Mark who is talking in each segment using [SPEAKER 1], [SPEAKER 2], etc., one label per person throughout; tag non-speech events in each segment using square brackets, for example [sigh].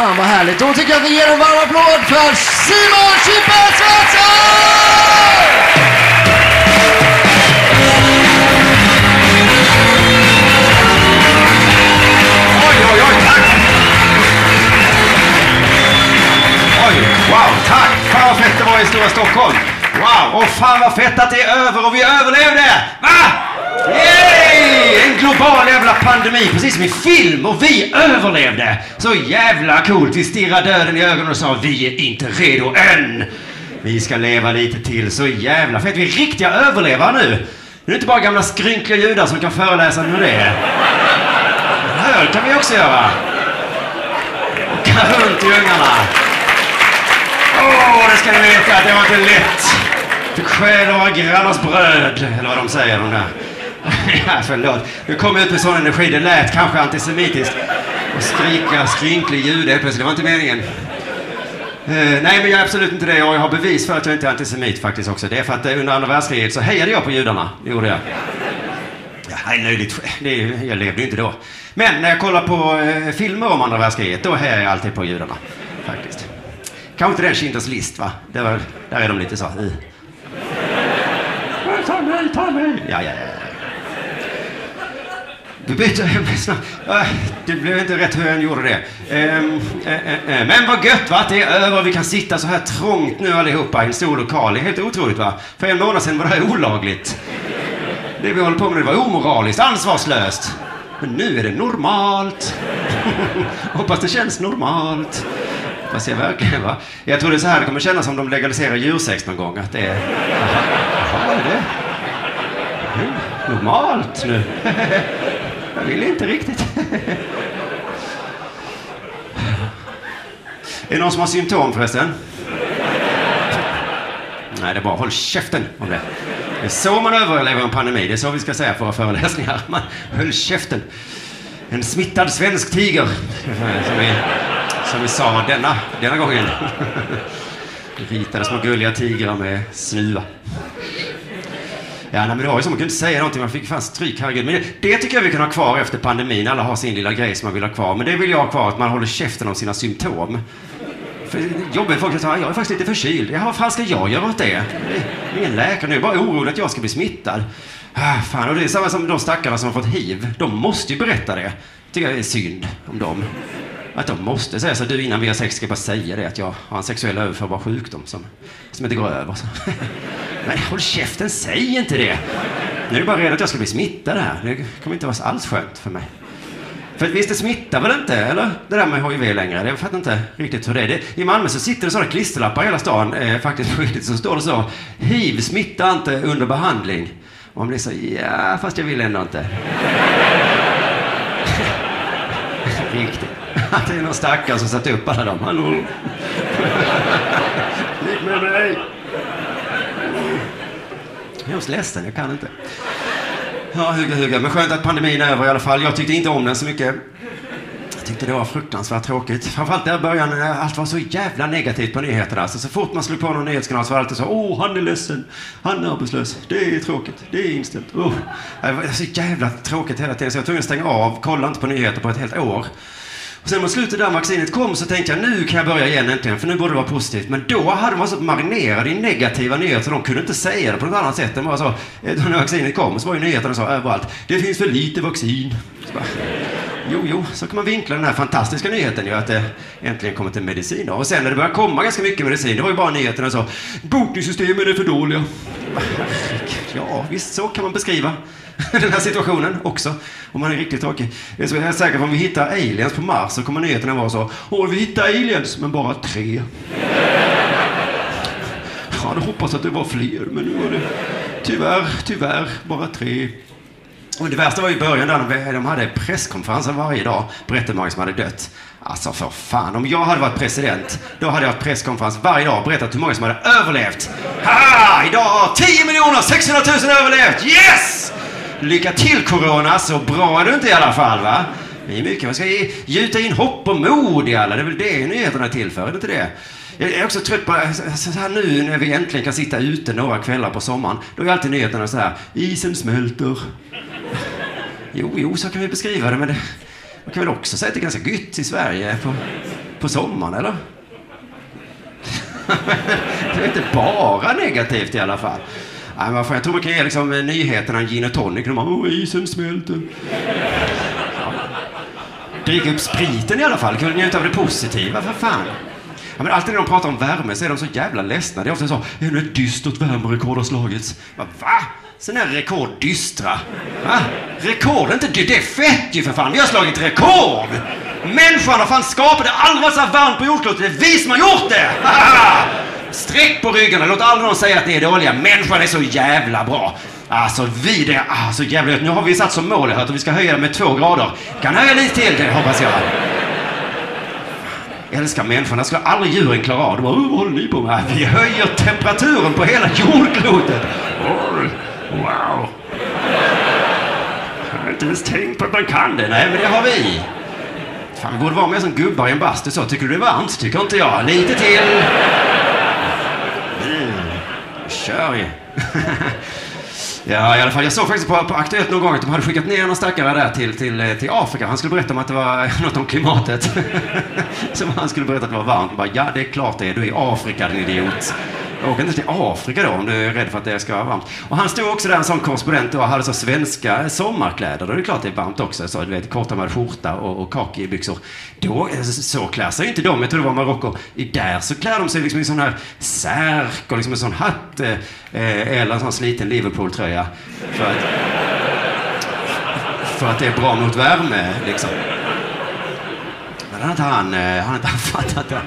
[SPEAKER 1] Fan vad härligt. Då tycker jag att vi ger en varm applåd för Simon Chippe Svensson!
[SPEAKER 2] Oj, oj, oj, tack! Oj, wow, tack! Fan vad fett det var i Stora Stockholm. Wow, och fan vad fett att det är över och vi överlevde! Va? En global jävla pandemi, precis som i film, och vi överlevde! Så jävla coolt! Vi stirrade döden i ögonen och sa vi är inte redo än! Vi ska leva lite till, så jävla fett. Vi är riktiga överlevare nu. Nu är det inte bara gamla skrynkliga judar som kan föreläsa hur det är. Öl kan vi också göra. Åka runt i ungarna. Åh, det ska ni veta att det var inte lätt. Fick stjäla våra grannars bröd, eller vad de säger de där. [laughs] ja, förlåt. Nu kom jag ut med sån energi, det lät kanske antisemitiskt. Och skrika skrynklig jude plötsligt, det var inte meningen. Eh, nej, men jag är absolut inte det och jag har bevis för att jag inte är antisemit faktiskt också. Det är för att eh, under andra världskriget så hejade jag på judarna. Det gjorde jag. Ja, det är löjligt. Det jag levde ju inte då. Men när jag kollar på eh, filmer om andra världskriget, då hejar jag alltid på judarna. Faktiskt. Kanske inte den Schindler's list, va? Det var, där är de lite så. I. Ta mig, ta mig! Ja, ja, ja. Du byter ämne snabbt. Det blev inte rätt hur jag än gjorde det. Ehm, eh, eh, eh. Men vad gött va, att det är över. Vi kan sitta så här trångt nu allihopa i en stor lokal. Det är helt otroligt va. För en månad sedan var det här olagligt. Det vi håller på med det var omoraliskt, ansvarslöst. Men nu är det normalt. [laughs] Hoppas det känns normalt. Fast jag verkligen va. Jag tror det är så här det kommer kännas om de legaliserar djursex någon gång. Att det är... Jaha, vad är det? Normalt nu. [laughs] Jag vill inte riktigt. Är det någon som har symptom förresten? Nej, det är bara håll käften om det. Det är så man överlever en pandemi. Det är så vi ska säga på våra föreläsningar. Man höll käften. En smittad svensk tiger. Som vi, som vi sa denna, denna gången. Ritade små gulliga tigrar med snuva. Ja, nej, men det var ju så, man kunde inte säga någonting, man fick fan stryk, herregud. Men det, det tycker jag vi kan ha kvar efter pandemin, alla har sin lilla grej som man vill ha kvar. Men det vill jag ha kvar, att man håller käften om sina symptom. För jobbigt folk säger säga, jag är faktiskt lite förkyld. Ja, vad fan ska jag göra åt det? Jag är ingen läkare nu, jag är bara orolig att jag ska bli smittad. Ah, fan, och det är samma som de stackarna som har fått hiv. De måste ju berätta det. tycker jag är synd om dem. Att de måste säga så, du innan vi har sex ska jag bara säga det, att jag har en sexuell överförbar sjukdom som, som inte går över. Men håll käften, säg inte det! Nu är det bara rädd att jag ska bli smittad här. Det kommer inte vara alls skönt för mig. För visst, det smittar väl inte, eller? Det där med HIV längre. Jag fattar inte riktigt hur det är. Det, I Malmö så sitter det sådana klisterlappar i hela stan, eh, faktiskt [laughs] på riktigt, så står det så. HIV smittar inte under behandling. Och man blir så, ja, fast jag vill ändå inte. [laughs] riktigt. Att [laughs] det är någon stackare som satt upp alla dem. Hallå? Ligg med mig! Jag är så ledsen, jag kan inte. Ja, hugga, hugga. Men skönt att pandemin är över i alla fall. Jag tyckte inte om den så mycket. Jag tyckte det var fruktansvärt tråkigt. Framförallt där i början när allt var så jävla negativt på nyheterna. Alltså, så fort man slog på någon nyhetskanal så var det alltid så Åh, han är ledsen. Han är arbetslös. Det är tråkigt. Det är inställt. Oh. Det var så jävla tråkigt hela tiden så jag var tvungen att stänga av. Kolla inte på nyheter på ett helt år. Och sen mot slutet där vaccinet kom så tänkte jag nu kan jag börja igen äntligen för nu borde det vara positivt. Men då hade de varit så marinerade i negativa nyheter så de kunde inte säga det på något annat sätt än bara så. Eh, när vaccinet kom så var ju nyheterna så överallt. Det finns för lite vaccin. Jo, jo, så kan man vinkla den här fantastiska nyheten ju att det äntligen kommit en medicin då. Och sen när det började komma ganska mycket medicin, det var ju bara nyheterna så. Botningssystemen är för dåliga. [laughs] Ja, visst så kan man beskriva [laughs] den här situationen också. Om man är riktigt tråkig. Jag är säker på att om vi hittar aliens på Mars så kommer nyheterna vara så. Åh, vi hittar aliens, men bara tre. [laughs] Jag hade hoppats att det var fler, men nu var det tyvärr, tyvärr, bara tre. Och det värsta var ju i början där de hade presskonferenser varje dag. Berättade hur många som hade dött. Alltså för fan, om jag hade varit president, då hade jag haft presskonferens varje dag och berättat hur många som hade överlevt. Ha! Idag har 10 miljoner 600 000 överlevt! Yes! Lycka till corona, så bra är du inte i alla fall va? Det är mycket, man ska ge- gjuta in hopp och mod i alla, det är väl det nyheterna är till för, är det inte det? Jag är också trött på, så här nu när vi äntligen kan sitta ute några kvällar på sommaren, då är alltid nyheterna så här, isen smälter. Jo, jo, så kan vi beskriva det, men det, man kan väl också säga att det är ganska gött i Sverige på, på sommaren, eller? [laughs] det är inte bara negativt i alla fall. Nej, men jag tror man kan ge liksom, eh, nyheterna en gin och tonic. De bara, åh, isen smälter. Ja. Drick upp spriten i alla fall. Kunde njuta av det positiva, för fan. Ja, men alltid när de pratar om värme så är de så jävla ledsna. Det är ofta så, nu ett dystert värmerekord har slagits. Va? va? Sen är rekord dystra. Va? Rekord inte det är fett ju för fan. Vi har slagit rekord! Människan har fan skapat det aldrig varit så varmt på jordklotet. Det är vi som har gjort det! [laughs] Sträck på ryggarna, låt aldrig någon säga att ni är dåliga. Människan är så jävla bra. Alltså vi det, alltså jävla Nu har vi satt som mål att vi ska höja det med två grader. Kan höja lite till det hoppas jag. Älskar människan. Det skulle aldrig djuren klara av. De bara, vad håller ni på med? Vi höjer temperaturen på hela jordklotet. wow. Jag har inte ens tänkt på att man kan det. Nej, men det har vi. Fan, vi borde vara mer som gubbar i en bastu så. Tycker du det är varmt? Tycker inte jag. Lite till. Mm. Kör ju. [laughs] Ja, i alla fall. Jag såg faktiskt på, på Aktuellt någon gång att de hade skickat ner någon stackare där till, till, eh, till Afrika. Han skulle berätta om att det var [laughs] något om klimatet. [laughs] Som han skulle berätta att det var varmt. Bara, ja, det är klart det är. Du är i Afrika, din idiot. Åk inte till Afrika då om du är rädd för att det ska vara varmt. Och han stod också där, en sån korrespondent, och hade så svenska sommarkläder. Då är det klart det är varmt också. Så, du vet, kortärmad skjorta och, och kakibyxor. Då, eh, så klär sig inte de. Jag tror det var Marocko. Där så klär de sig liksom i sån här särk och liksom en sån hatt. Eh, eh, eller en sån sliten Liverpool-tröja. För att, för att det är bra mot värme, liksom. Men han har inte han, eh, han har inte [laughs] fattat det.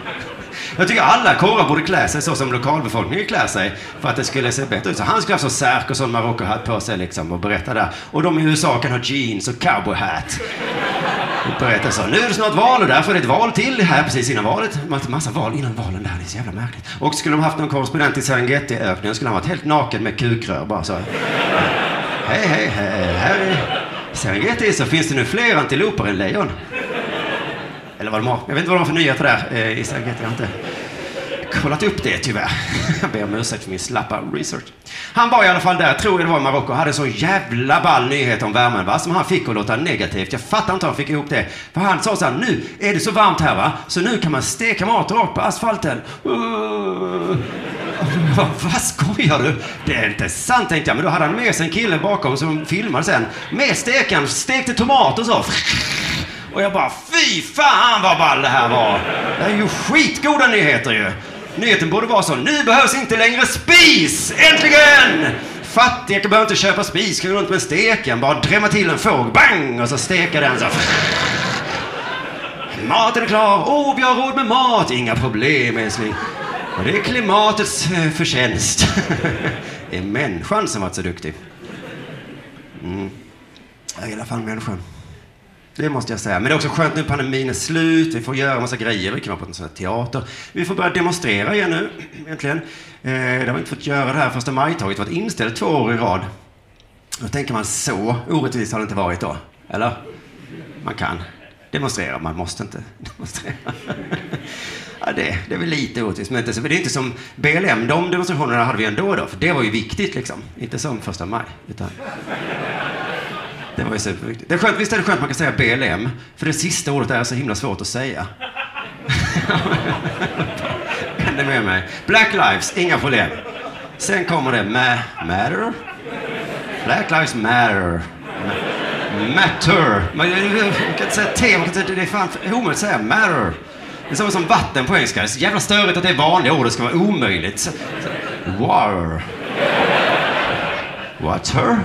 [SPEAKER 2] Jag tycker alla kårer borde klä sig så som lokalbefolkningen klär sig för att det skulle se bättre ut. Så han skulle ha sån särk och sån Marockohatt på sig liksom och berätta där. Och de i USA kan ha jeans och cowboyhatt. Och berätta så. Nu är det snart val och därför är det ett val till här precis innan valet. Massa val innan valen där. Det är så jävla märkligt. Och skulle de haft någon korrespondent i Serengeti-öknen skulle han varit helt naken med kukrör bara så. Hej, hej, hej. Här i Serengeti så finns det nu fler antiloper än lejon. Eller vad de har. Jag vet inte vad de har för nyheter där eh, i Serengeti. Jag har inte kollat upp det tyvärr. Jag ber om ursäkt för min slappa research. Han var i alla fall där, tror jag det var i Marocko, hade så jävla ball nyhet om värmen va, som han fick att låta negativt. Jag fattar inte hur han fick ihop det. För han sa så här, nu är det så varmt här va, så nu kan man steka mat rakt på asfalten. Uh. [laughs] Vad skojar du? Det är inte sant tänkte jag, men då hade han med sig en kille bakom som filmade sen. Med stekan, stekte tomater så. Och jag bara, fy fan vad ball det här var. Det här är ju skitgoda nyheter ju. Nyheten borde vara så, nu behövs inte längre spis! Äntligen! Fattiga behöver inte köpa spis, kan gå runt med steken. Bara drämma till en fåg, bang! Och så steka den så. Maten är klar. Åh, oh, vi har råd med mat. Inga problem, älskling. Och det är klimatets eh, förtjänst. [laughs] det är människan som varit så duktig. Mm. I alla fall människan. Det måste jag säga. Men det är också skönt nu pandemin är slut. Vi får göra massa grejer. Vi kan vara på en sån här teater. Vi får börja demonstrera igen nu, äntligen. Eh, det har vi inte fått göra det här första maj-tåget. varit inställt två år i rad. Då tänker man så orättvist har det inte varit då. Eller? Man kan demonstrera, man måste inte [laughs] demonstrera. ja, det, det är väl lite orättvist, men inte, det är inte som BLM. De demonstrationerna hade vi ändå då, för det var ju viktigt liksom. Inte som första maj. Utan... Det var ju superviktigt. Det är skönt, visst är det skönt att man kan säga BLM? För det sista ordet är så himla svårt att säga. [laughs] det med mig. Black Lives, inga problem. Sen kommer det ma matter. Black Lives Matter. Matter. Man, kan inte säga T, man kan säga, det är fan omöjligt att säga matter. Det är samma som vatten på engelska. Det är så jävla störigt att det är vanliga ord, det ska vara omöjligt. Water. Water?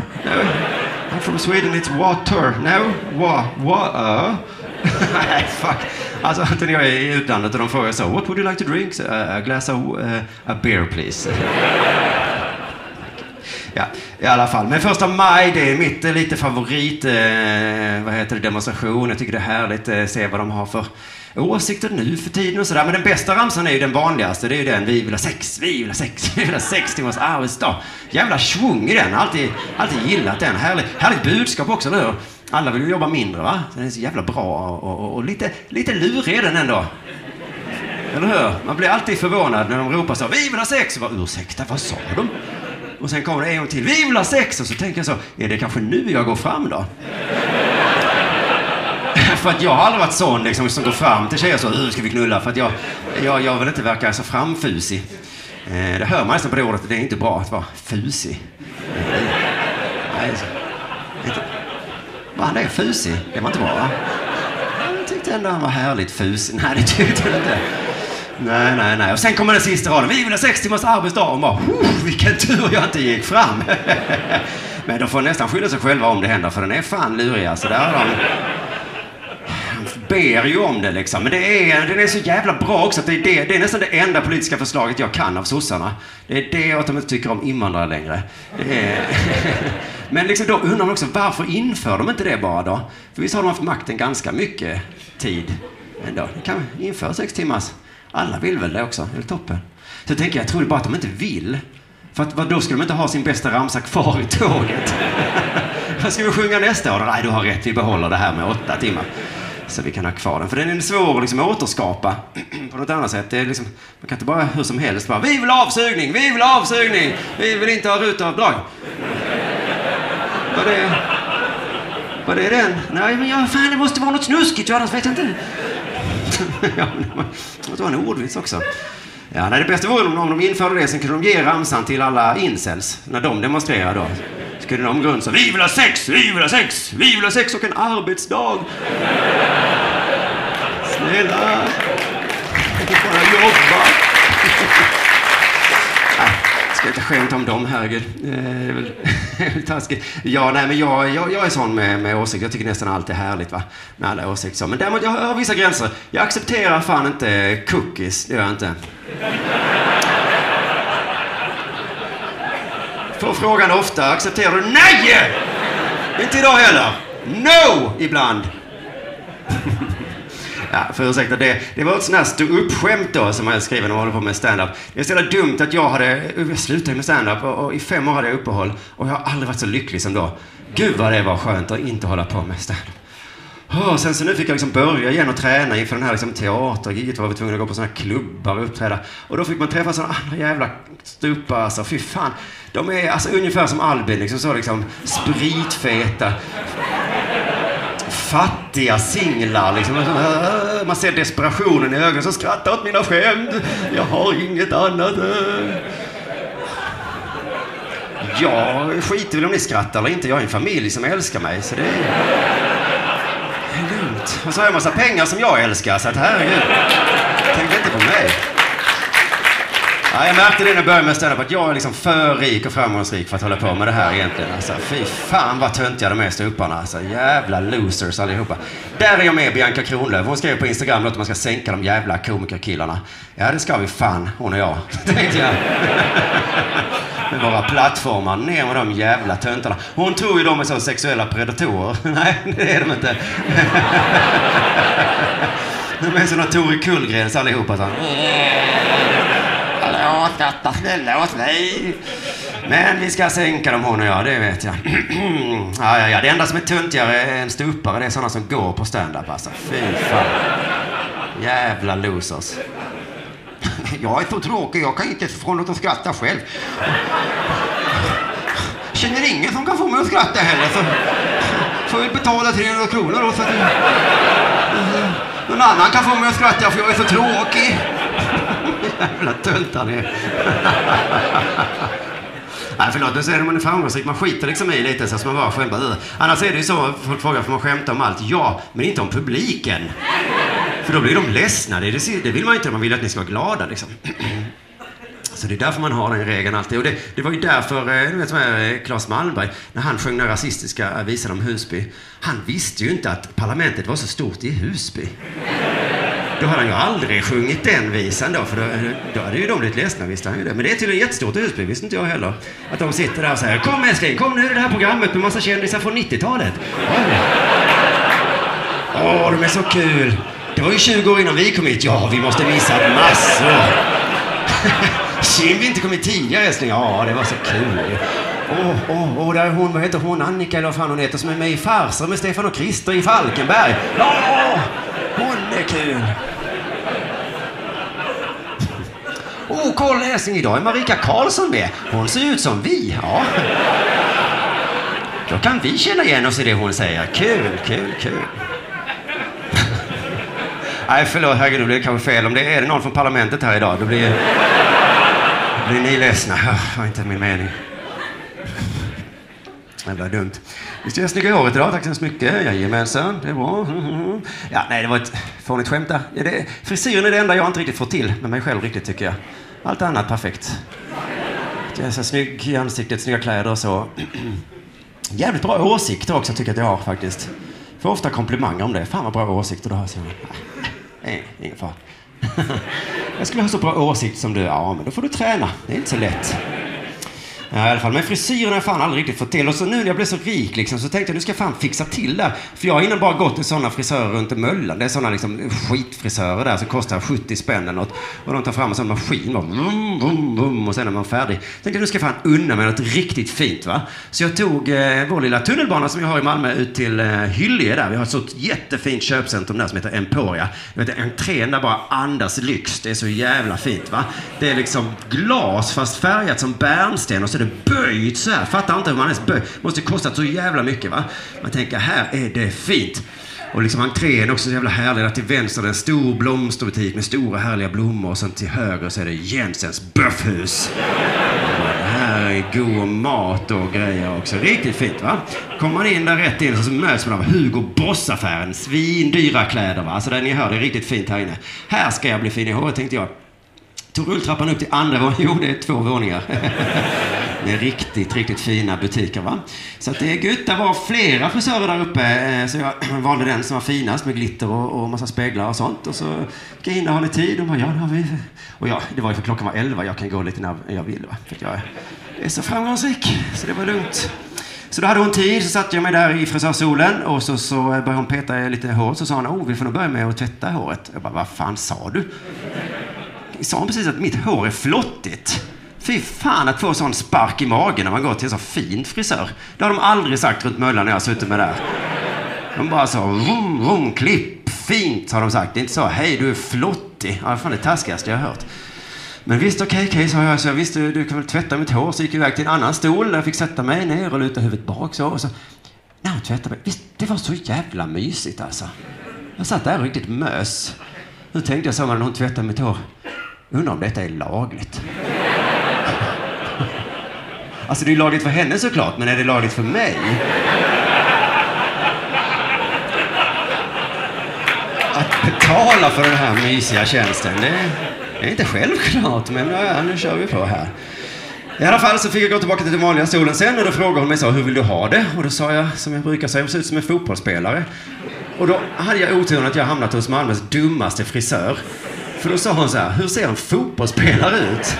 [SPEAKER 2] From Sweden, it's water. No, wa, wa, uh. [laughs] Nej, fuck. Alltså, när jag är i utlandet och de frågar så, what would you like to drink? So, uh, a glass of uh, a beer, please. [laughs] ja, i alla fall. Men första maj, det är mitt eh, lite favorit, eh, vad heter det, demonstration. Jag tycker det är härligt att eh, se vad de har för åsikter nu för tiden och sådär. Men den bästa ramsan är ju den vanligaste. Det är ju den, vi vill ha sex, vi vill ha sex, [laughs] vi vill ha sex timmars arbetsdag. Jävla svung i den. Alltid, alltid gillat den. Härlig, härligt budskap också, eller hur? Alla vill ju jobba mindre, va? Så den är så jävla bra och, och, och lite, lite lurig är den ändå. Eller hur? Man blir alltid förvånad när de ropar så. Vi vill ha sex! Och bara, Ursäkta, vad sa de? Och sen kommer det en gång till. Vi vill ha sex! Och så tänker jag så. Är det kanske nu jag går fram då? För att jag har aldrig varit sån liksom, som går fram till tjejer så, hur ska vi knulla? För att jag, jag, jag vill inte verka så framfusig. Eh, det hör man nästan på det ordet, det är inte bra att vara fusig. Eh, nej, inte, han är Fusig? Det var inte bra, va? Jag tyckte ändå han var härligt fusig. Nej, det tyckte jag inte. Nej, nej, nej. Och sen kommer den sista raden. Vi vill ha sex timmars arbetsdag. Och bara, vilken tur jag inte gick fram. [laughs] Men de får nästan skylla sig själva om det händer, för den är fan lurig alltså. Där har de ber ju om det liksom. Men det är, den är så jävla bra också att det är, det, det är nästan det enda politiska förslaget jag kan av sossarna. Det är det att de inte tycker om invandrare längre. Är... [laughs] Men liksom då undrar man också varför inför de inte det bara då? För visst har de haft makten ganska mycket tid. Men då, de kan införa sex timmars. Alla vill väl det också, det är toppen. Så jag tänker jag, tror bara att de inte vill. För att, vad, då skulle de inte ha sin bästa ramsa kvar i tåget. [laughs] Vad ska vi sjunga nästa år? Nej, du har rätt, vi behåller det här med åtta timmar. Så vi kan ha kvar den. För den är svår att liksom återskapa [clears throat] på något annat sätt. Det är liksom, man kan inte bara hur som helst bara, vi vill ha avsugning, vi vill ha avsugning, vi vill inte ha rutavdrag. Vad är, vad är den? Nej, men ja, fan, det måste vara något snuskigt, annars vet jag inte. [laughs] ja, det måste vara en ordvits också. Ja, nej, det bästa vore om de införde det, sen kunde de ge ramsan till alla incels när de demonstrerar då. Skulle de gå runt så, vi vill ha sex, vi vill ha sex, vi vill ha sex och en arbetsdag. Snälla, bara jobba. Ah, jag ska inte skämta om dem, herregud. Eh, [laughs] det är väl taskigt. Ja, nej, men jag, jag, jag är sån med, med åsikter. Jag tycker nästan allt är härligt, va? Med alla åsikter. Men däremot, jag har vissa gränser. Jag accepterar fan inte cookies. Det gör jag inte. Får frågan ofta. Accepterar du? Nej! Inte idag heller. No! Ibland. [laughs] Ja, för ursäkta, det, det var ett sånt här ståuppskämt då som jag skriver när man håller på med stand-up. Det är så jävla dumt att jag hade, jag slutade med stand-up och, och, i fem år hade jag uppehåll och jag har aldrig varit så lycklig som då. Gud vad det var skönt att inte hålla på med stand-up. Oh, sen så nu fick jag liksom börja igen och träna inför den här liksom teatergiget. var vi tvungna att gå på sådana här klubbar och uppträda. Och då fick man träffa sådana andra jävla stupar. Alltså, fy fan. De är alltså ungefär som Albin, liksom så liksom spritfeta fattiga singlar. Liksom. Äh", man ser desperationen i ögonen som skrattar åt mina skämt. Jag har inget annat. Äh". Jag skiter väl om ni skrattar eller inte. Jag har en familj som älskar mig. Så det är, och så har jag en massa pengar som jag älskar. Så att herregud, tänk inte på mig. Ja, jag märkte det när jag började med stand att jag är liksom för rik och framgångsrik för att hålla på med det här egentligen. Alltså, fy fan vad töntiga de är ståupparna. Alltså, jävla losers allihopa. Där är jag med Bianca Kronlöf. Hon skrev på Instagram att man ska sänka de jävla komikerkillarna. Ja, det ska vi fan, hon och jag. [laughs] Tänkte jag våra plattformar. Ner med de jävla töntarna. Hon tror ju de är så sexuella predatorer. [laughs] Nej, det är de inte. [laughs] de är såna Tore Kullgrens allihopa. Så skratta snälla åt mig. Men vi ska sänka dem hon och jag, det vet jag. [clears throat] ja, ja, ja. Det enda som är töntigare än stupare det är sådana som går på stand-up alltså. Fy fan. Jävla losers. [laughs] jag är så tråkig, jag kan inte få något att skratta själv. Känner ingen som kan få mig att skratta heller så får vi betala 300 kronor då så att någon annan kan få mig att skratta för jag är så tråkig. [laughs] Jävla tönt han är. [laughs] Nej, förlåt, nu säger man är framgångsrik. Man skiter liksom i lite så att man bara skämtar. Annars är det ju så, folk frågar får man skämta om allt? Ja, men inte om publiken. För då blir de ledsna. Det, det vill man inte. Man vill att ni ska vara glada liksom. Så det är därför man har den regeln alltid. Och det, det var ju därför, eh, du vet som eh, Claes Malmberg, när han sjöng den rasistiska eh, visan om Husby. Han visste ju inte att parlamentet var så stort i Husby. Då hade han ju aldrig sjungit den visan då, för då, då hade ju de blivit ledsna, visste han ju det. Men det är tydligen jättestort i Husby, visste inte jag heller. Att de sitter där och säger Kom älskling, kom nu är det här programmet med massa kändisar från 90-talet. Åh, oh, de är så kul. Det var ju 20 år innan vi kom hit. Ja, vi måste missa massor. [laughs] Synd vi inte kom hit tidigare älskling. Ja, det var så kul. Åh, åh, åh, där är hon, vad heter hon, Annika eller vad fan hon heter, som är med i Farser med Stefan och Krister i Falkenberg. Ja, hon är kul. [laughs] Åh, oh, kolla älskling, idag är Marika Karlsson med. Hon ser ut som vi. Ja. Då kan vi känna igen oss i det hon säger. Kul, kul, kul. Nej, förlåt, herregud, det blir kanske fel. Om det är det någon från parlamentet här idag, då blir, då blir ni ledsna. Det var inte min mening. Jävla dumt. Visst är jag snygg i håret idag, tack så hemskt mycket. Jajamensan, det är bra. Ja, nej, det var ett fånigt skämt där. Ja, det, frisyren är det enda jag inte riktigt får till med mig själv riktigt, tycker jag. Allt annat perfekt. Jag är så snygg i ansiktet, snygga kläder och så. [clears throat] Jävligt bra åsikter också, tycker jag att jag har faktiskt. Får ofta komplimanger om det. Fan vad bra åsikter du har. Simon nej, ingen fara. Jag skulle ha så bra åsikt som du. Ja, men då får du träna. Det är inte så lätt. Ja, i alla fall. Men frisyren har jag fan aldrig riktigt fått till. Och så nu när jag blev så rik liksom, så tänkte jag nu ska jag fan fixa till det. För jag har innan bara gått till sådana frisörer runt i Möllan. Det är sådana liksom skitfrisörer där som kostar 70 spänn eller något. Och de tar fram en sån maskin och, vum, vum, vum, och sen är man färdig. Jag tänkte nu ska jag fan unna mig något riktigt fint va. Så jag tog eh, vår lilla tunnelbana som vi har i Malmö ut till eh, Hyllie där. Vi har ett sånt jättefint köpcentrum där som heter Emporia. Jag vet, entrén där bara andas lyx. Det är så jävla fint va. Det är liksom glas fast färgat som bärnsten och så är det böjt så här. Fattar inte hur man ens böjt. Måste kostat så jävla mycket va. Man tänker här är det fint. Och liksom entrén också så jävla härlig. Där till vänster är det en stor blomsterbutik med stora härliga blommor. Och sen till höger så är det Jensens böffhus. Det här är god mat och grejer också. Riktigt fint va. Kommer man in där rätt in så möts man av Hugo Boss-affären. Svindyra kläder va. Alltså, så där ni hör, det är riktigt fint här inne. Här ska jag bli fin i håret tänkte jag. Tog rulltrappan upp till andra våningen. Jo, det är två våningar. [laughs] Det är riktigt, riktigt fina butiker va. Så att det är gött. Det var flera frisörer där uppe. Eh, så jag [clears throat] valde den som var finast med glitter och, och massa speglar och sånt. Och så gick jag in och har ni tid? Och bara, ja det har vi. Och ja, det var ju för klockan var elva. Jag kan gå lite när jag vill va. För att jag är så framgångsrik. Så det var lugnt. Så då hade hon tid, så satte jag mig där i frisörsolen och så, så började hon peta i lite hår. Så sa hon, oh, vi får nog börja med att tvätta håret. Jag bara, vad fan sa du? Sa hon precis att mitt hår är flottigt? Fy fan att få sån spark i magen när man går till en så fin frisör. Det har de aldrig sagt runt Möllan när jag har suttit med där. De bara så, vum, vum, klipp, fint har de sagt. Det är inte så, hej du är flottig. Ja, fan det taskigaste jag har hört. Men visst, okej, okay, okay, sa jag. Så jag visste, du, du kan väl tvätta mitt hår. Så gick jag iväg till en annan stol där jag fick sätta mig ner och luta huvudet bak så. Och så när hon tvättade mig, visst, det var så jävla mysigt alltså. Jag satt där och riktigt mös. Nu tänkte jag så när hon tvättade mitt hår, undrar om detta är lagligt. Alltså det är lagligt för henne såklart, men är det lagligt för mig? Att betala för den här mysiga tjänsten, det är inte självklart, men ja, nu kör vi på här. I alla fall så fick jag gå tillbaka till den vanliga stolen sen och då frågade hon mig så, hur vill du ha det? Och då sa jag, som jag brukar säga, jag ser ut som en fotbollsspelare. Och då hade jag oturen att jag hamnat hos Malmös dummaste frisör. För då sa hon så här, hur ser en fotbollsspelare ut?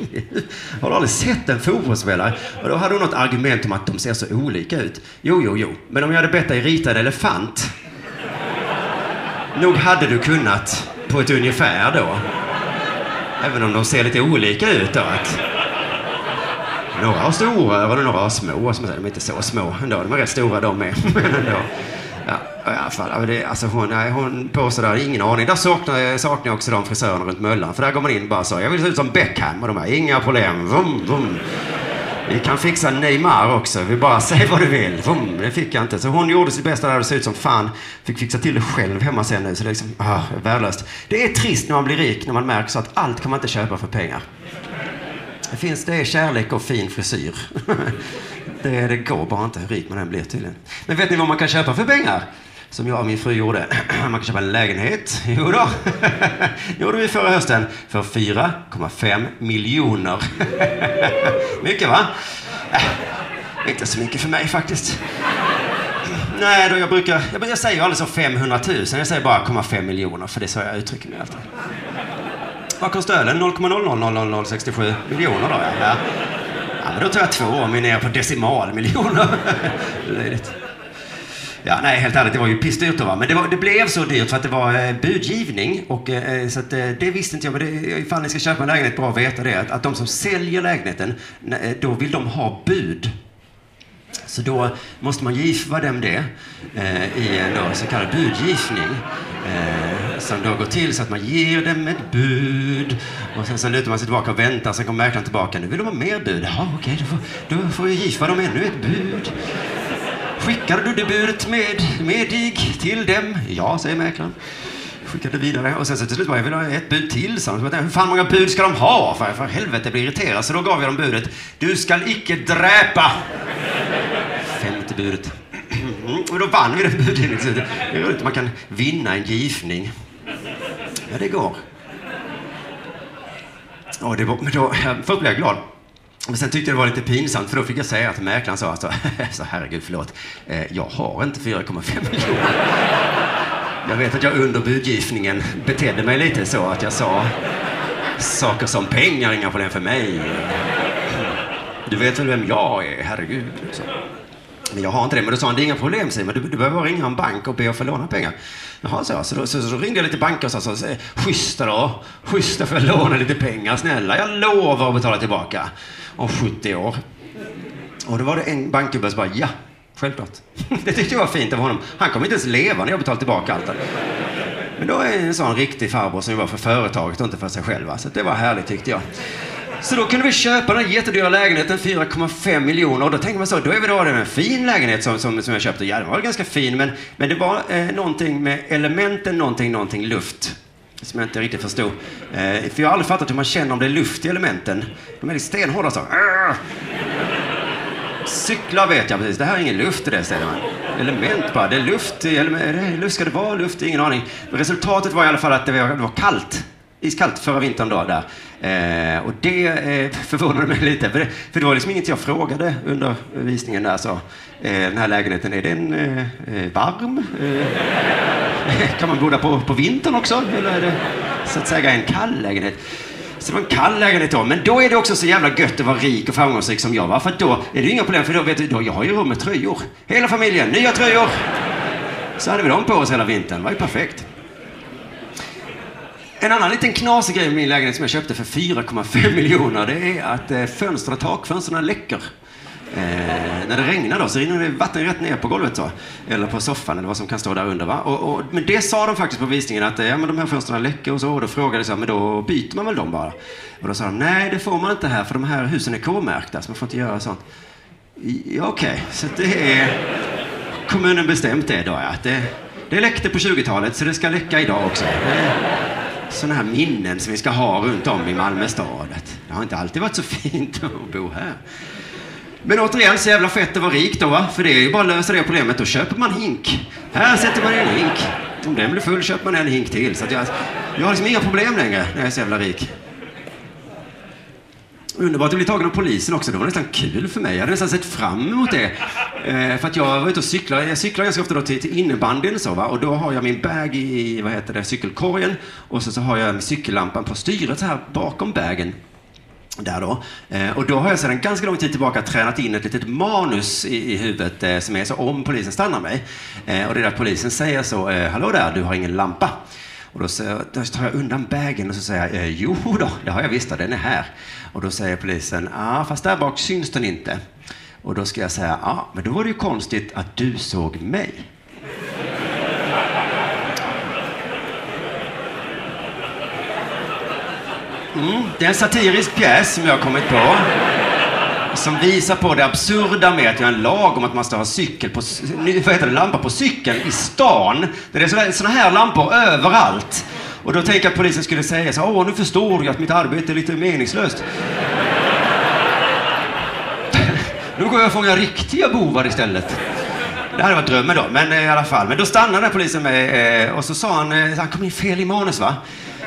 [SPEAKER 2] [laughs] Har du aldrig sett en fotbollsspelare? Och då hade hon något argument om att de ser så olika ut. Jo, jo, jo. Men om jag hade bett dig rita en elefant. Nog hade du kunnat på ett ungefär då. Även om de ser lite olika ut då. Att några har stora öron och några har små. Som säger, de är inte så små ändå. De är rätt stora de med. [laughs] Men ändå. Ja, i alla fall. Det, alltså hon, nej, hon på där, ingen aning. Där saknar, saknar jag också de frisörerna runt Möllan. För där går man in bara så, jag vill se ut som Beckham. Och de här, inga problem. Vum, vum. Vi kan fixa Neymar också. Vi bara, säg vad du vill. Vum, det fick jag inte. Så hon gjorde sitt bästa där det såg ut som fan. Fick fixa till det själv hemma sen nu. Så det är liksom, ah, värdelöst. Det är trist när man blir rik, när man märker så att allt kan man inte köpa för pengar. Det finns, det är kärlek och fin frisyr. [laughs] det, det går bara inte hur rik man än blir tydligen. Men vet ni vad man kan köpa för pengar? Som jag och min fru gjorde. [clears throat] Man kan köpa en lägenhet. [laughs] Jo då. [laughs] Gjorde vi förra hösten. För 4,5 miljoner. [laughs] Mycket va? Äh, inte så mycket för mig faktiskt. [clears throat] Nej, då jag brukar... Jag, jag säger aldrig så 500 000. Jag säger bara 0,5 miljoner. För det är så jag uttrycker mig alltid. Vad kostar ölen? 0,00067 miljoner då, ja. ja. men då tar jag två om vi är nere på decimalmiljoner. Löjligt. Ja, nej, helt ärligt, det var ju pissdyrt då, va? Men det, var, det blev så dyrt för att det var eh, budgivning. Och, eh, eh så att, eh, det visste inte jag, men det, eh, ifall ni ska köpa en lägenhet, bra att veta det. Att, att de som säljer lägenheten, eh, då vill de ha bud. Så då måste man giva dem det eh, i en då, så kallad budgivning. Eh, som då går till så att man ger dem ett bud och sen så lutar man sig tillbaka och väntar, sen kommer mäklaren tillbaka. Nu vill de ha mer bud. Ja, okej, då, får, då får vi giva dem ännu ett bud. Skickar du det budet med, med dig till dem? Ja, säger mäklaren. skickade vidare. Och sen så till slut bara, jag vill ha ett bud till, sa. Hur fan många bud ska de ha? För, för helvete, jag blir irriterad. Så då gav jag dem budet. Du skall icke dräpa. Femte budet. [clears throat] Och då vann vi det budet. Det är roligt man kan vinna en gifning. Ja, det går. Och det var, men då, eh, först blev jag glad. Men sen tyckte jag det var lite pinsamt för då fick jag säga till mäklaren så, alltså, [laughs] så herregud förlåt, eh, jag har inte 4,5 miljoner. Jag vet att jag under budgivningen betedde mig lite så att jag sa saker som pengar, inga problem för mig. Du vet väl vem jag är, herregud. Så. Men jag har inte det. Men då sa han, det är inga problem Simon. Du, du behöver bara ringa en bank och be att få låna pengar. Jaha, så, så, då, så, så ringde jag lite banker och sa, så, eh, schyssta då. Schyssta för att låna lite pengar, snälla. Jag lovar att betala tillbaka om 70 år. Och då var det en bankgubbe som bara, ja, självklart. [laughs] Det tyckte jag var fint av honom. Han kommer inte ens leva när jag betalar tillbaka allt. Men då är det en sån riktig farbror som jobbar för företaget och inte för sig själv. Så det var härligt tyckte jag. Så då kunde vi köpa den jättedyra lägenheten, 4,5 miljoner. Och då tänker man så, då är vi då en fin lägenhet som, som, som jag köpte. Ja, den var ganska fin, men, men det var eh, någonting med elementen, någonting, någonting luft. Som jag inte riktigt förstod. Eh, för jag har aldrig fattat hur man känner om det är luft i elementen. De är stenhårda så. Arr! Cyklar vet jag precis. Det här är ingen luft i det, säger man. Element bara. Det är luft i element. Ska det vara luft? Ingen aning. Resultatet var i alla fall att det var, det var kallt iskallt förra vintern då där. Eh, och det eh, förvånade mig lite, för det, för det var liksom inget jag frågade under visningen där. Så, eh, den här lägenheten, är den eh, eh varm? Eh, kan man bo där på, på vintern också? Eller är det så att säga en kall lägenhet? Så det var en kall lägenhet då. Men då är det också så jävla gött att vara rik och framgångsrik som jag var. För då är det inga problem, för då vet du, då, jag har ju rum med tröjor. Hela familjen, nya tröjor! Så hade vi dem på oss hela vintern. Det var ju perfekt. En annan liten knasig grej med min lägenhet som jag köpte för 4,5 miljoner det är att eh, fönstren, takfönstren läcker. Eh, när det regnar då så rinner det vatten rätt ner på golvet så. Eller på soffan eller vad som kan stå där under. Va? Och, och, men det sa de faktiskt på visningen att ja, men de här fönstren läcker och så. Och då frågade jag men då byter man väl dem bara? Och då sa de nej det får man inte här för de här husen är K-märkta så man får inte göra sånt. Okej, okay, så det är kommunen bestämt det då ja. Det, det läckte på 20-talet så det ska läcka idag också. Det, sådana här minnen som vi ska ha runt om i Malmö stad. Det har inte alltid varit så [laughs] fint att bo här. Men återigen, så jävla fett att vara rik då va? För det är ju bara att lösa det problemet. Då köper man hink. Här sätter man en hink. Om den blir full köper man en hink till. Så jag, jag har liksom inga problem längre när jag är så jävla rik. Underbart att bli tagen av polisen också. Det var nästan kul för mig. Jag hade nästan sett fram emot det. Eh, för att jag var ute och cyklade. Jag cyklar ganska ofta då till, till innebandyn så, va? och då har jag min bag i vad heter det, cykelkorgen och så, så har jag cykellampan på styret så här bakom bagen. Där då. Eh, och då har jag sedan ganska lång tid tillbaka tränat in ett litet manus i, i huvudet eh, som är så om polisen stannar mig. Eh, och det är att polisen säger så, eh, hallå där, du har ingen lampa. Och då, så, då tar jag undan bagen och så säger jag, eh, jo då, det har jag visst, den är här. Och då säger polisen, ja ah, fast där bak syns den inte. Och då ska jag säga, ja ah, men då var det ju konstigt att du såg mig. Mm, det är en satirisk pjäs som jag har kommit på. Som visar på det absurda med att jag har en lag om att man ska ha cykel på, vad heter det, lampa på cykeln i stan. Det är sådana här lampor överallt. Och då tänker jag att polisen skulle säga så åh nu förstår jag att mitt arbete är lite meningslöst. [laughs] nu går jag och fångar riktiga bovar istället. Det hade varit drömmen då, men eh, i alla fall. Men då stannade polisen med eh, och så sa han, eh, han kom in fel i manus va?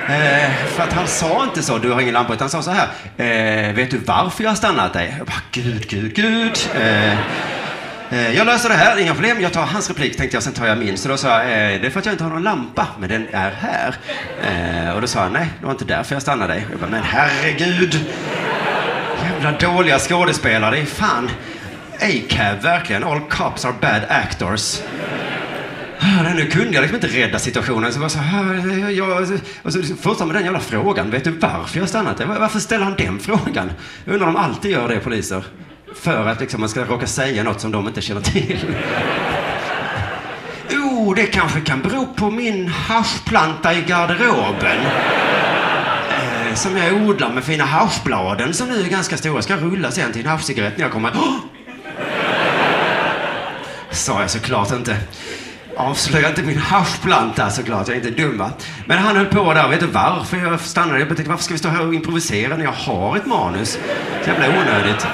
[SPEAKER 2] Eh, för att han sa inte så, du har ingen lampa, utan han sa så här. Eh, vet du varför jag har stannat dig? Jag bara, gud, gud, gud. Eh, Eh, jag löser det här, inga problem. Jag tar hans replik tänkte jag, sen tar jag min. Så då sa jag, eh, det är för att jag inte har någon lampa, men den är här. Eh, och då sa han, nej, det var inte därför jag stannade dig. Jag bara, men herregud. Jävla dåliga skådespelare, det är fan. ACAB, verkligen. All cops are bad actors. Nu kunde jag liksom inte rädda situationen. Så jag så här, eh, jag, och så första med den jävla frågan. Vet du varför jag stannat? Varför ställer han den frågan? Jag undrar om de alltid gör det, poliser. För att liksom man ska råka säga något som de inte känner till. [laughs] Oh, det kanske kan bero på min haschplanta i garderoben. Eh, som jag odlar med fina haschbladen som nu är ganska stora. Ska rulla sen till en haschcigarett när jag kommer. Oh! [gasps] Sa jag såklart inte. Avslöja inte min haschplanta såklart, jag är inte dum va? Men han höll på där, vet du varför jag stannade? Jag tänkte, varför ska vi stå här och improvisera när jag har ett manus? Så jävla onödigt.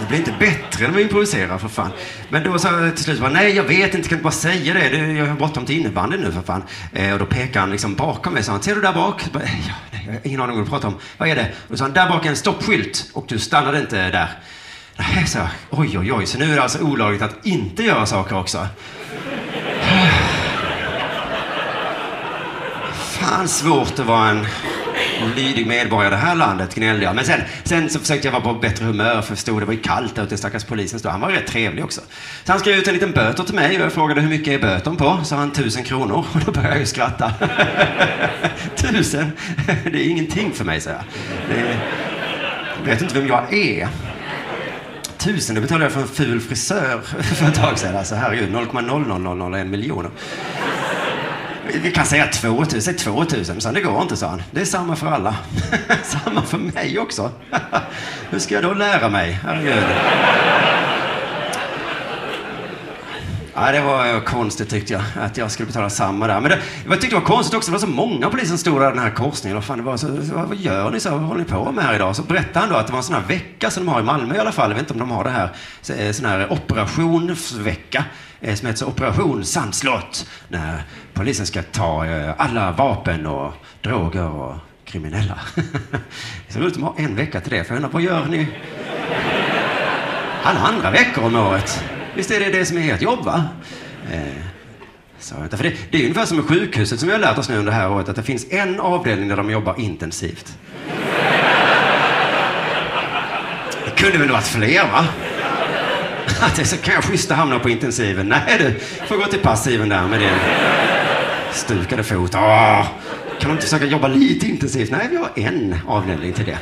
[SPEAKER 2] Det blir inte bättre när vi improviserar för fan. Men då sa jag till slut bara, nej jag vet inte, kan inte bara säga det? det jag har bråttom till innebandy nu för fan. Eh, och då pekade han liksom bakom mig och sa, ser du där bak? Bara, ja, nej, jag har ingen aning om vad du pratar om. Vad är det? Och då sa han, där bak är en stoppskylt och du stannade inte där. Nej, så jag. Oj, oj, oj. Så nu är det alltså olagligt att inte göra saker också. [sighs] Fan svårt att vara en lydig medborgare i det här landet, gnällde jag. Men sen, sen så försökte jag vara på bättre humör, för förstod det var ju kallt där ute, stackars polisen stod. Han var rätt trevlig också. Så han skrev ut en liten böter till mig och jag frågade hur mycket är böten på? Så han tusen kronor. [laughs] Och då började jag ju skratta. [laughs] tusen? [laughs] Det är ingenting för mig, sa jag. Det, jag vet inte vem jag är. Tusen, det betalade jag för en ful frisör för ett tag sedan. Alltså herregud, 0,00001 miljoner. Vi kan säga 2000, säg 2000, så det går inte, sa han. Det är samma för alla. [laughs] samma för mig också. [laughs] Hur ska jag då lära mig? Herregud. Ja, det var eh, konstigt tyckte jag, att jag skulle betala samma där. Men det, jag tyckte det var konstigt också, det var så många poliser som stod där den här korsningen. Vad, fan, det var så, vad gör ni så? Vad håller ni på med här idag? Så berättade han då att det var en sån här vecka som de har i Malmö i alla fall. Jag vet inte om de har det här, eh, sån här operationsvecka eh, som heter Operation Sandslott. När polisen ska ta alla vapen och droger och kriminella. [laughs] Det ser ut som att har en vecka till det. För jag undrar, vad gör ni alla andra veckor om året? Visst är det det som är ert jobb, va? Eh, så, för det, det är ungefär som med sjukhuset som vi har lärt oss nu under det här året, att det finns en avdelning där de jobbar intensivt. Det kunde väl varit fler, va? Att det så kan jag schyssta hamna på intensiven. Nej du, får gå till passiven där med din stukade fot. Åh, kan de inte försöka jobba lite intensivt? Nej, vi har en avdelning till det.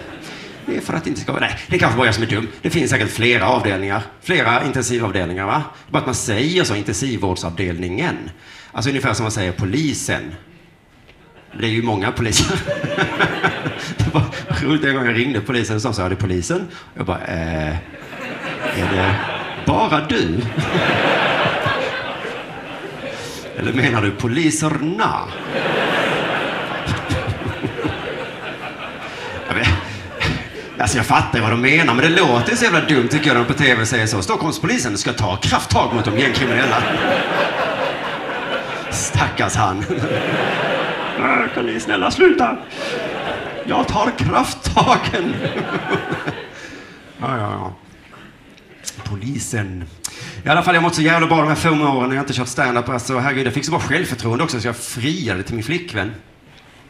[SPEAKER 2] Det är för att det inte ska vara... Nej, det är kanske bara jag som är dum. Det finns säkert flera avdelningar. Flera intensivavdelningar, va? Det är Bara att man säger så, intensivvårdsavdelningen. Alltså ungefär som man säger polisen. Det är ju många poliser. det [laughs] var roligt en gång jag ringde polisen och sa så här, det polisen? Jag bara, eh, är det bara du? [laughs] Eller menar du poliserna? Alltså jag fattar vad de menar, men det låter så jävla dumt tycker jag när de på TV säger så. Stockholmspolisen ska ta krafttag mot de gängkriminella. Stackars han. Kan ni snälla sluta? Jag tar krafttagen. Ja, ja, ja. Polisen. I alla fall, jag mått så jävla bra de här fem åren när jag inte kört standup. Alltså, herregud, jag fick så bra självförtroende också så jag friade till min flickvän.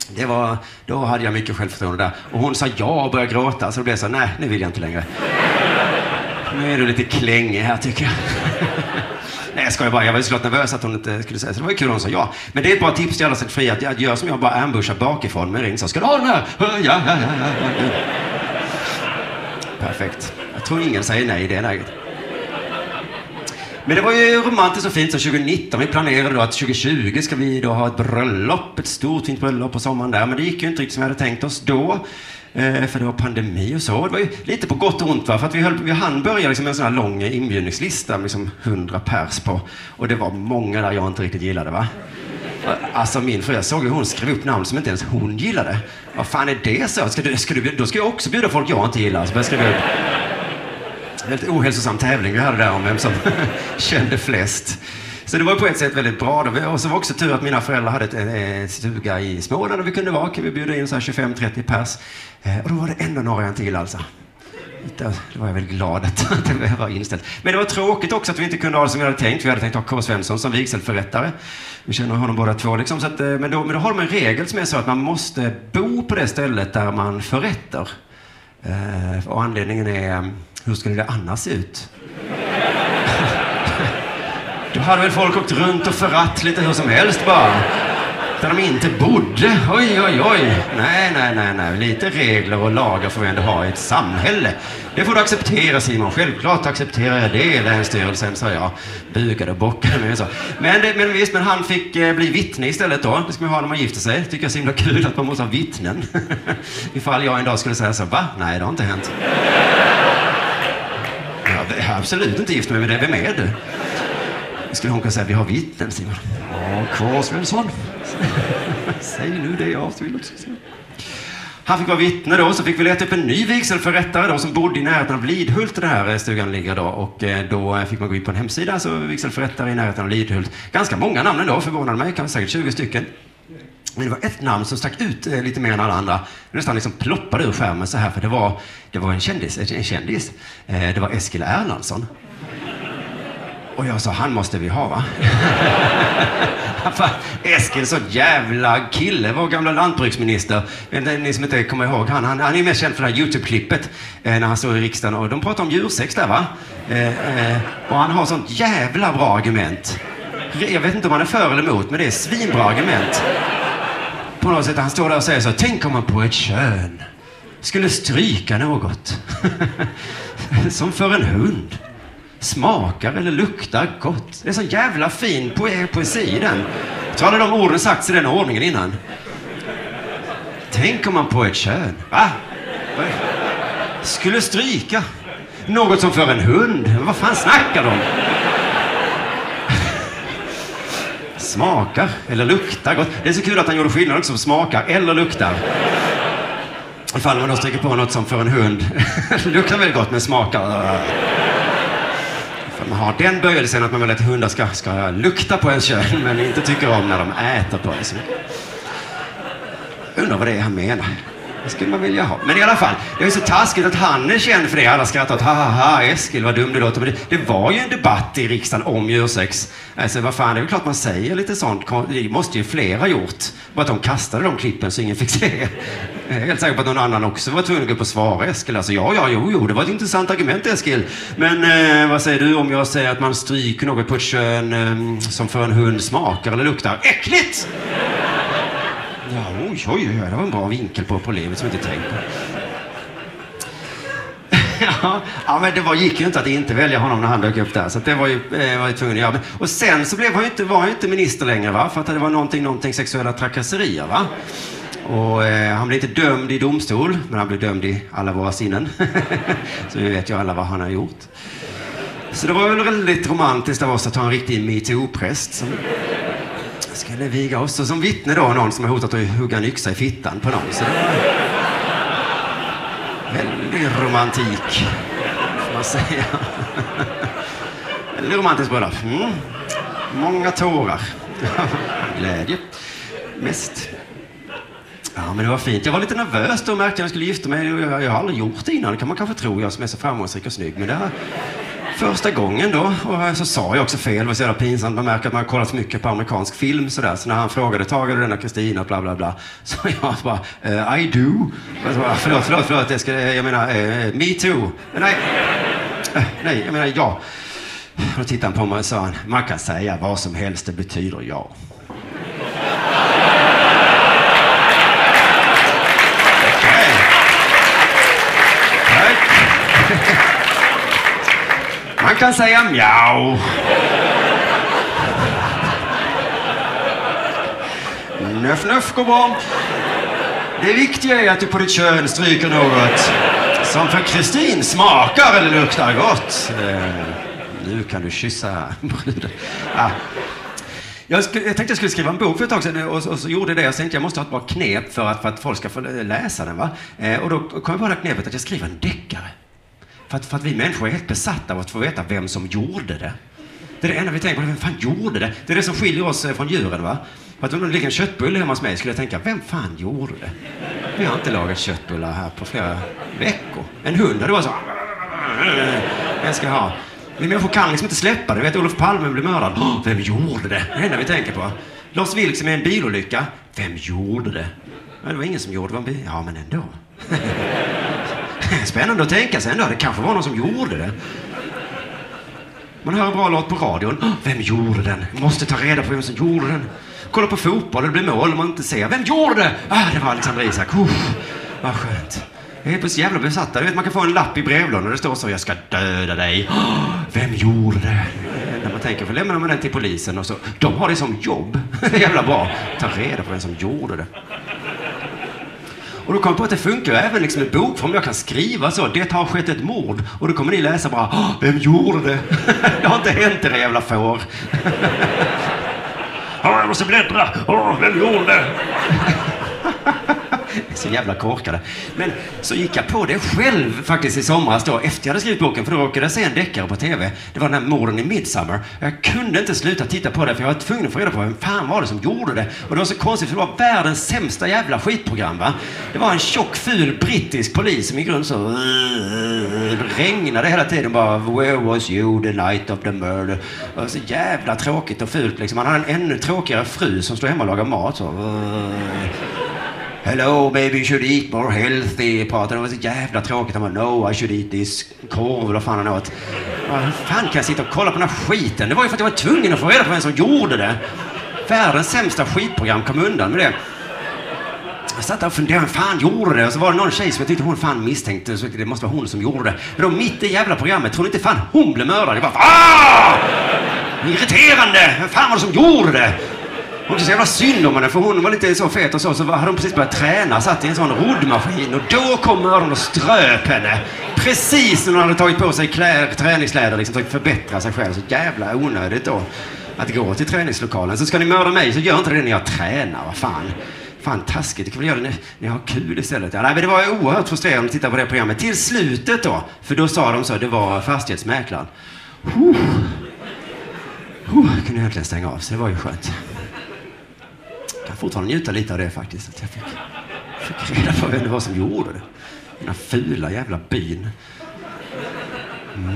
[SPEAKER 2] Det var, då hade jag mycket självförtroende där. Och hon sa ja och började gråta, så då blev jag så nej, nu vill jag inte längre. Nu är du lite klängig här tycker jag. [laughs] Nej, jag skojar bara. Jag var ju såklart nervös att hon inte skulle säga så. Det var ju kul att hon sa ja. Men det är ett bra tips till alla som fria. Att gör som jag, bara ambushar bakifrån med ring. Så ska du ha den här? Ja, ja, ja, ja. Perfekt. Jag tror ingen säger nej i det läget. Men det var ju romantiskt och fint så 2019. Vi planerade då att 2020 ska vi då ha ett bröllop, ett stort fint bröllop på sommaren där. Men det gick ju inte riktigt som vi hade tänkt oss då. Eh, för det var pandemi och så. Det var ju lite på gott och ont va. För att vi, höll, vi hann börja liksom med en sån här lång inbjudningslista med liksom 100 pers på. Och det var många där jag inte riktigt gillade va. Alltså min fru, jag såg hur hon skrev upp namn som inte ens hon gillade. Vad fan är det så? Ska du, ska du, då ska jag också bjuda folk jag inte gillar. Så jag skriva upp väldigt ohälsosam tävling vi hade där om vem som [laughs] kände flest. Så det var på ett sätt väldigt bra. Och så var det också tur att mina föräldrar hade eh, en stuga i Småland där vi kunde vara. Vi bjuda in 25-30 pers. Eh, och då var det ändå några till alltså. Då var jag väldigt glad [laughs] att det var inställt. Men det var tråkigt också att vi inte kunde ha det som vi hade tänkt. Vi hade tänkt ha K. Svensson som vigselförrättare. Vi känner honom båda två. Liksom. Så att, eh, men, då, men då har de en regel som är så att man måste bo på det stället där man förrättar. Och anledningen är hur skulle det annars se ut? Då hade väl folk åkt runt och förratt lite hur som helst bara. Där de inte bodde. Oj, oj, oj. Nej, nej, nej, nej. Lite regler och lagar får vi ändå ha i ett samhälle. Det får du acceptera Simon. Självklart accepterar jag det, Länsstyrelsen, sa jag. Bugade och bockade mig så. Men, men visst, men han fick eh, bli vittne istället då. Det ska man ha när man gifter sig. Tycker jag är så himla kul att man måste ha vittnen. [laughs] Ifall jag en dag skulle säga så, va? Nej, det har inte hänt. Jag är absolut inte gift med mig. Vem är du? skulle hon kunna säga, vi har vittnen Simon. Ja, kvar Svensson. Säg nu det jag vill också säga. Han fick vara vittne då, så fick vi leta upp en ny vigselförrättare de som bodde i närheten av Lidhult, där här eh, stugan ligger då. Och eh, då fick man gå in på en hemsida, så vigselförrättare i närheten av Lidhult. Ganska många namn ändå, förvånade mig, kanske säkert 20 stycken. Men det var ett namn som stack ut eh, lite mer än alla andra. Det nästan liksom ploppade ur skärmen så här, för det var, det var en kändis. En kändis. Eh, det var Eskil Erlandsson. Och jag sa, han måste vi ha va? [laughs] Eskil, så jävla kille, vår gamla lantbruksminister. Ni som inte kommer ihåg han, han, han är mest känd för det här YouTube-klippet eh, när han står i riksdagen och de pratar om djursex där va? Eh, eh, och han har sånt jävla bra argument. Jag vet inte om han är för eller emot, men det är svinbra argument. På något sätt, han står där och säger så, tänk om man på ett kön skulle stryka något. [laughs] som för en hund smakar eller luktar gott. Det är så jävla fin po eh, poesi i den. Jag tror de orden sagts i den ordningen innan. Tänk om man på ett kön. Va? Skulle stryka. Något som för en hund. Vad fan snackar de? Smakar eller luktar gott. Det är så kul att han gjorde skillnad också på smakar eller luktar. Ifall man då stryker på något som för en hund [laughs] luktar väldigt gott men smakar äh. man har den böjelsen att man vill att hundar ska, ska lukta på ens kön men inte tycker om när de äter på en så Undrar vad det är han menar. Det skulle man vilja ha. Men i alla fall, det är så taskigt att han är känd för det. Alla skrattar åt ha ha ha Eskil vad dum du låter. Men det, det, var ju en debatt i riksdagen om djursex. Alltså vad fan, det är väl klart man säger lite sånt. Det måste ju fler ha gjort. Bara att de kastade de klippen så ingen fick se. Jag är helt säker på att någon annan också var tvungen att gå upp och svara Eskil. Alltså ja, ja, jo, jo, det var ett intressant argument Eskil. Men eh, vad säger du om jag säger att man stryker något på ett kön eh, som för en hund smakar eller luktar äckligt? Ja, oj, oj, oj, det var en bra vinkel på livet som jag inte tänkt på. [laughs] ja, men det var, gick ju inte att inte välja honom när han dök upp där. Så det var ju, eh, var ju tvungen att göra. Och sen så blev han ju inte, var han ju inte minister längre va? För att det var någonting, någonting sexuella trakasserier va? Och eh, han blev inte dömd i domstol, men han blev dömd i alla våra sinnen. [laughs] så vi vet ju alla vad han har gjort. Så det var väl väldigt romantiskt av oss att ha en riktig metoo-präst som skulle viga oss. Och som vittne då någon som har hotat att hugga en yxa i fittan på någon. Så det var väldigt romantik, får man säga. väldigt romantiskt bröllop. Mm. Många tårar. Glädje. Mest. Ja, men det var fint. Jag var lite nervös då och märkte att jag skulle gifta mig. Jag, jag har aldrig gjort det innan, det kan man kanske tro, jag som är så framgångsrik och snygg. Men det här första gången då, och så sa jag också fel, det var så jävla pinsamt. Man märker att man har kollat för mycket på amerikansk film sådär. Så när han frågade, tager du denna Kristina, bla bla bla. [laughs] Så jag bara, eh, I do. Så bara, förlåt, förlåt, förlåt, jag, ska, jag menar, eh, me too. Nej, eh, nej, jag menar ja. Då tittade han på mig och sa, man kan säga vad som helst, det betyder ja. Han kan säga mjau. Nöff, nöff går bra. Det viktiga är att du på ditt kön stryker något som för Kristin smakar eller luktar gott. Eh, nu kan du kyssa bruden. Ah. Jag, jag tänkte jag skulle skriva en bok för ett tag sedan eh, och, och så gjorde det. Jag tänkte jag måste ha ett bra knep för att, för att folk ska få läsa den. Va? Eh, och då kom jag på det knepet att jag skriver en deckare. För att, för att vi människor är helt besatta av att få veta vem som gjorde det. Det är det enda vi tänker på. Vem fan gjorde det? Det är det som skiljer oss eh, från djuren. va? För att om det ligger en köttbulle hemma hos mig skulle jag tänka, vem fan gjorde det? Vi har inte lagat köttbullar här på flera veckor. En hund hade varit så... Äh, vem ska jag ha? Vi människor kan liksom inte släppa det. vet, Olof Palme blev mördad. Vem gjorde det? Det är det enda vi tänker på. Lars Vilks med en bilolycka. Vem gjorde det? Ja, det var ingen som gjorde det. Ja, men ändå. [laughs] Spännande att tänka sig ändå. Det kanske var någon som gjorde det. Man hör en bra låt på radion. Vem gjorde den? Måste ta reda på vem som gjorde den. Kolla på fotboll och det blir mål Om man inte ser. Vem gjorde det? Ah, det var Alexander Isak. Uff, vad skönt. Jag är så jävla besatta. Du vet, man kan få en lapp i brevlådan och det står så. Jag ska döda dig. Vem gjorde det? När man tänker, för lämnar man den till polisen och så. De har det som jobb. [laughs] jävla bra. Ta reda på vem som gjorde det. Och då kom jag på att det funkar ju även liksom i bokform. Jag kan skriva så. Det har skett ett mord. Och då kommer ni läsa bara, "Åh, vem gjorde det? [laughs] det har inte hänt era jävla får. Ja, jag måste bläddra. Vem gjorde det? [laughs] [laughs] Så jävla korkade. Men så gick jag på det själv faktiskt i somras då, efter jag hade skrivit boken, för då råkade jag se en deckare på TV. Det var den här morden i Midsummer. Jag kunde inte sluta titta på det, för jag var tvungen att få reda på vem fan var det som gjorde det. Och det var så konstigt, för det var världens sämsta jävla skitprogram, va. Det var en tjock, ful brittisk polis som gick runt så... Det regnade hela tiden bara. Where was you the night of the murder? Det var så jävla tråkigt och fult liksom. Han hade en ännu tråkigare fru som stod hemma och lagade mat så... Hello, maybe you should eat more healthy. Pratade. Det var så jävla tråkigt. Han bara, no, I should eat this korv eller vad fan han åt. Hur fan kan jag sitta och kolla på den här skiten? Det var ju för att jag var tvungen att få reda på vem som gjorde det. Världens sämsta skitprogram kom undan med det. Jag satt där och funderade, vem fan gjorde det? Och så var det någon tjej som jag tyckte hon fan misstänkte, så det måste vara hon som gjorde det. Men då mitt i jävla programmet, tror ni inte fan hon blev mördad? Jag bara, ah! Irriterande! Vem fan var det som gjorde det? Och det är så jävla synd om henne, för hon var lite så fet och så, så hade hon precis börjat träna, satt i en sån roddmaskin och då kom mördaren och ströp henne. Precis när hon hade tagit på sig klär, träningskläder, liksom försökt förbättra sig själv. Så jävla onödigt då att gå till träningslokalen. Så ska ni mörda mig så gör inte det när jag tränar, vad fan. Fan taskigt, det kan väl göra det när ni har kul istället. Ja, nej, men det var oerhört frustrerande att titta på det programmet. Till slutet då, för då sa de så, det var fastighetsmäklaren. Huh. Huh, jag kunde egentligen stänga av, så det var ju skönt. Jag kan fortfarande njuta lite av det faktiskt. Att jag fick, fick reda på vem det var som gjorde det. Den här fula jävla byn.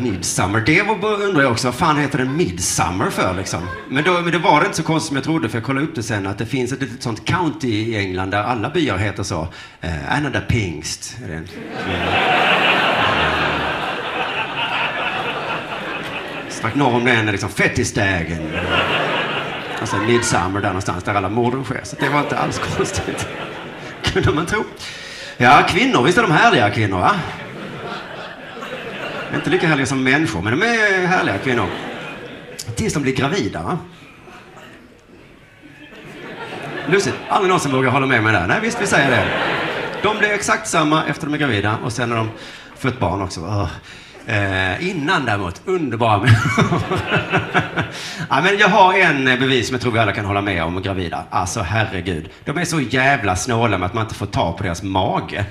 [SPEAKER 2] Midsummer. Det var, undrar jag också, vad fan heter den Midsummer för liksom? Men, då, men det var det inte så konstigt som jag trodde, för jag kollade upp det sen, att det finns ett litet sånt county i England där alla byar heter så. Eh, Anna Pingst. Är det en, Snack norr om den liksom Fettisdagen. Alltså Midsummer där någonstans, där alla morden sker. Så det var inte alls konstigt. Kunde man tro. Ja, kvinnor, visst är de härliga kvinnor, va? Inte lika härliga som människor, men de är härliga kvinnor. Tills de blir gravida, va? Lustigt, aldrig någon som vågar hålla med mig där. Nej, visst, vi säger det. De blir exakt samma efter de är gravida och sen när de fött barn också. Åh. Eh, innan däremot, underbara [laughs] människor. ja, men Jag har en eh, bevis som jag tror vi alla kan hålla med om gravida. Alltså herregud. De är så jävla snåla med att man inte får ta på deras mage.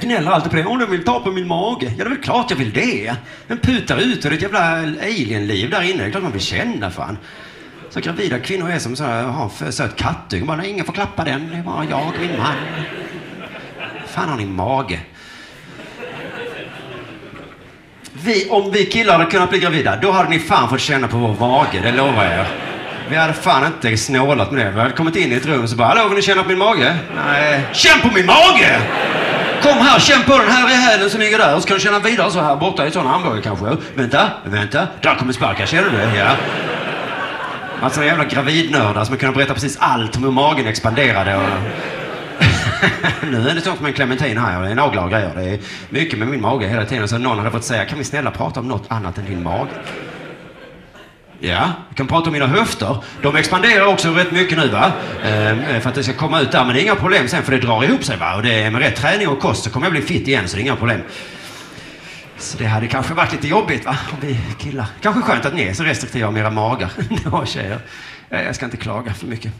[SPEAKER 2] Gnäller alltid på det. Om de vill ta på min mage. Ja, det är väl klart jag vill det. Den putar ut och det är ett jävla alienliv där inne. Det är klart man vill känna fan. Så gravida kvinnor är som så här, har en söt kattunge. Bara, "Nej, ingen får klappa den. Det är bara jag och min man. fan har ni mage? Vi, om vi killar hade kunnat bli gravida, då hade ni fan fått känna på vår mage, det lovar jag. Vi hade fan inte snålat med det. Vi hade kommit in i ett rum så bara, hallå vill ni känna på min mage? Nej. Känn på min mage! Kom här, känn på den här i hälen som ligger där. Och så kan du känna vidare så här borta i sån hamburgare kanske. Vänta, vänta. Där kommer sparka, känner du det? Ja. Alltså jävla gravidnördar som kunde berätta precis allt om hur magen expanderade. Och... [laughs] nu är det sånt med en clementin här och det är naglar och grejer. Det är mycket med min mage hela tiden. Så någon hade fått säga, kan vi snälla prata om något annat än din mage? Ja, vi kan prata om mina höfter. De expanderar också rätt mycket nu va? Ehm, för att det ska komma ut där. Men det är inga problem sen för det drar ihop sig va? Och det är med rätt träning och kost så kommer jag bli fit igen så det är inga problem. Så det hade kanske varit lite jobbigt va? Om vi killar. Kanske skönt att ni är så restriktiva med era magar. Ja, [laughs] tjejer. Jag ska inte klaga för mycket.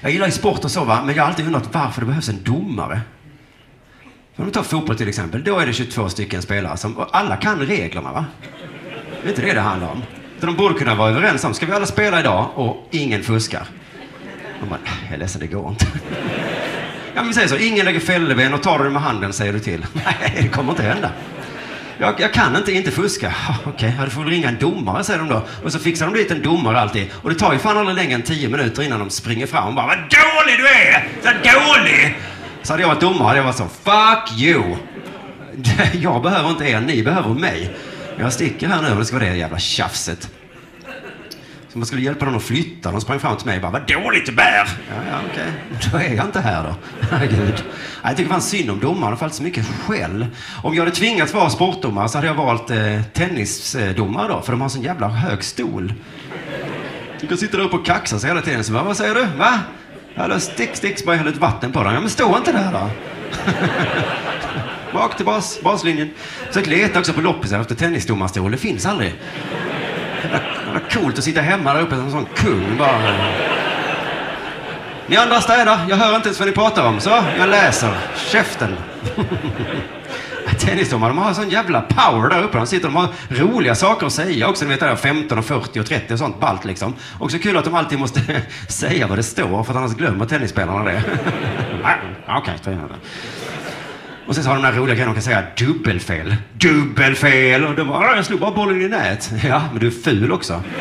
[SPEAKER 2] Jag gillar ju sport och så va, men jag har alltid undrat varför det behövs en domare. Om vi tar fotboll till exempel, då är det 22 stycken spelare som, och alla kan reglerna va? Det är inte det det handlar om. Så de borde kunna vara överens om, ska vi alla spela idag och ingen fuskar? Och man, jag är ledsen, det går inte. Ja, men vi säger så, ingen lägger fälleben och tar du det med handen säger du till. [laughs] Nej, det kommer inte hända. Jag, jag kan inte inte fuska. [laughs] Okej, okay, du får väl ringa en domare, säger de då. Och så fixar de dit en domare alltid. Och det tar ju fan aldrig längre än tio minuter innan de springer fram och bara Vad dålig du är! Så dålig! Så hade jag varit domare hade jag varit så Fuck you! [laughs] Jag behöver inte er, ni behöver mig. Jag sticker här nu och det ska vara det jävla tjafset. Så man skulle hjälpa dem att flytta. De sprang fram till mig och bara Vad dåligt du bär! Ja, ja, okej. Då är jag inte här då. [laughs] Herregud. Jag tycker fan synd om domaren. De får så mycket skäll. Om jag hade tvingats vara sportdomare så hade jag valt eh, tennisdomare då. För de har sån jävla hög stol. Du kan sitta där uppe och kaxa sig hela tiden. Så bara, vad säger du? Va? Eller stick, stick, bara häller ut vatten på dem. Ja, men stå inte där då. [laughs] Bak till bas, baslinjen. Försök leta också på loppisar efter tennisdomarstol. Det finns aldrig. Det var coolt att sitta hemma där uppe som en sån kung bara. Ni andra städar. Jag hör inte ens vad ni pratar om. Så, jag läser. Käften. [laughs] Tennisdomare, de har sån jävla power där uppe. De sitter de har roliga saker att säga också. Ni vet det där 15 och 40 och 30 och sånt ballt liksom. Också kul att de alltid måste [laughs] säga vad det står för att annars glömmer tennisspelarna det. [laughs] Ah, okej, okay, och sen så har de den här roliga grejen, de kan säga dubbelfel. Dubbelfel! Och de bara, jag slog bara bollen i nät. [laughs] Ja, men du är ful också. [laughs]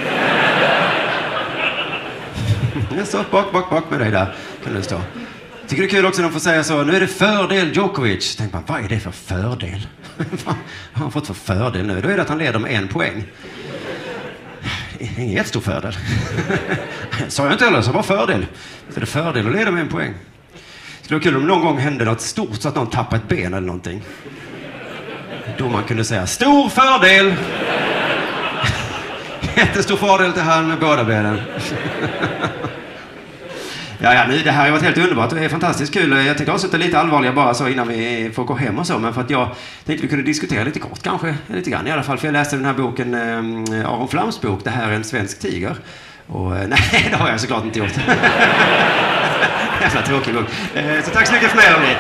[SPEAKER 2] Så bak, bak, bak med dig där. Kan du stå. Tycker det är kul också när de får säga så, nu är det fördel Djokovic. Tänk man, vad är det för fördel? [laughs] vad har han fått för fördel nu? Då är det att han leder med en poäng. Ingen jättestor fördel. Sa jag inte heller, så bara fördel. Så det är fördel att leda med en poäng. Det skulle vara kul om någon gång hände något stort så att någon tappade ett ben eller någonting. Då man kunde säga, stor fördel! [laughs] Jättestor fördel till han med båda benen. [laughs] Ja, ja, nu, det här har varit helt underbart. Det är fantastiskt kul. Jag tänkte avsluta lite allvarliga bara så innan vi får gå hem och så. Men för att jag tänkte vi kunde diskutera lite kort kanske. Lite grann i alla fall. För jag läste den här boken, eh, Aron Flams bok, Det här är en svensk tiger. Och eh, [laughs] nej, det har jag såklart inte gjort. Jävla tråkig bok. Eh, så tack så mycket för mig, hörni.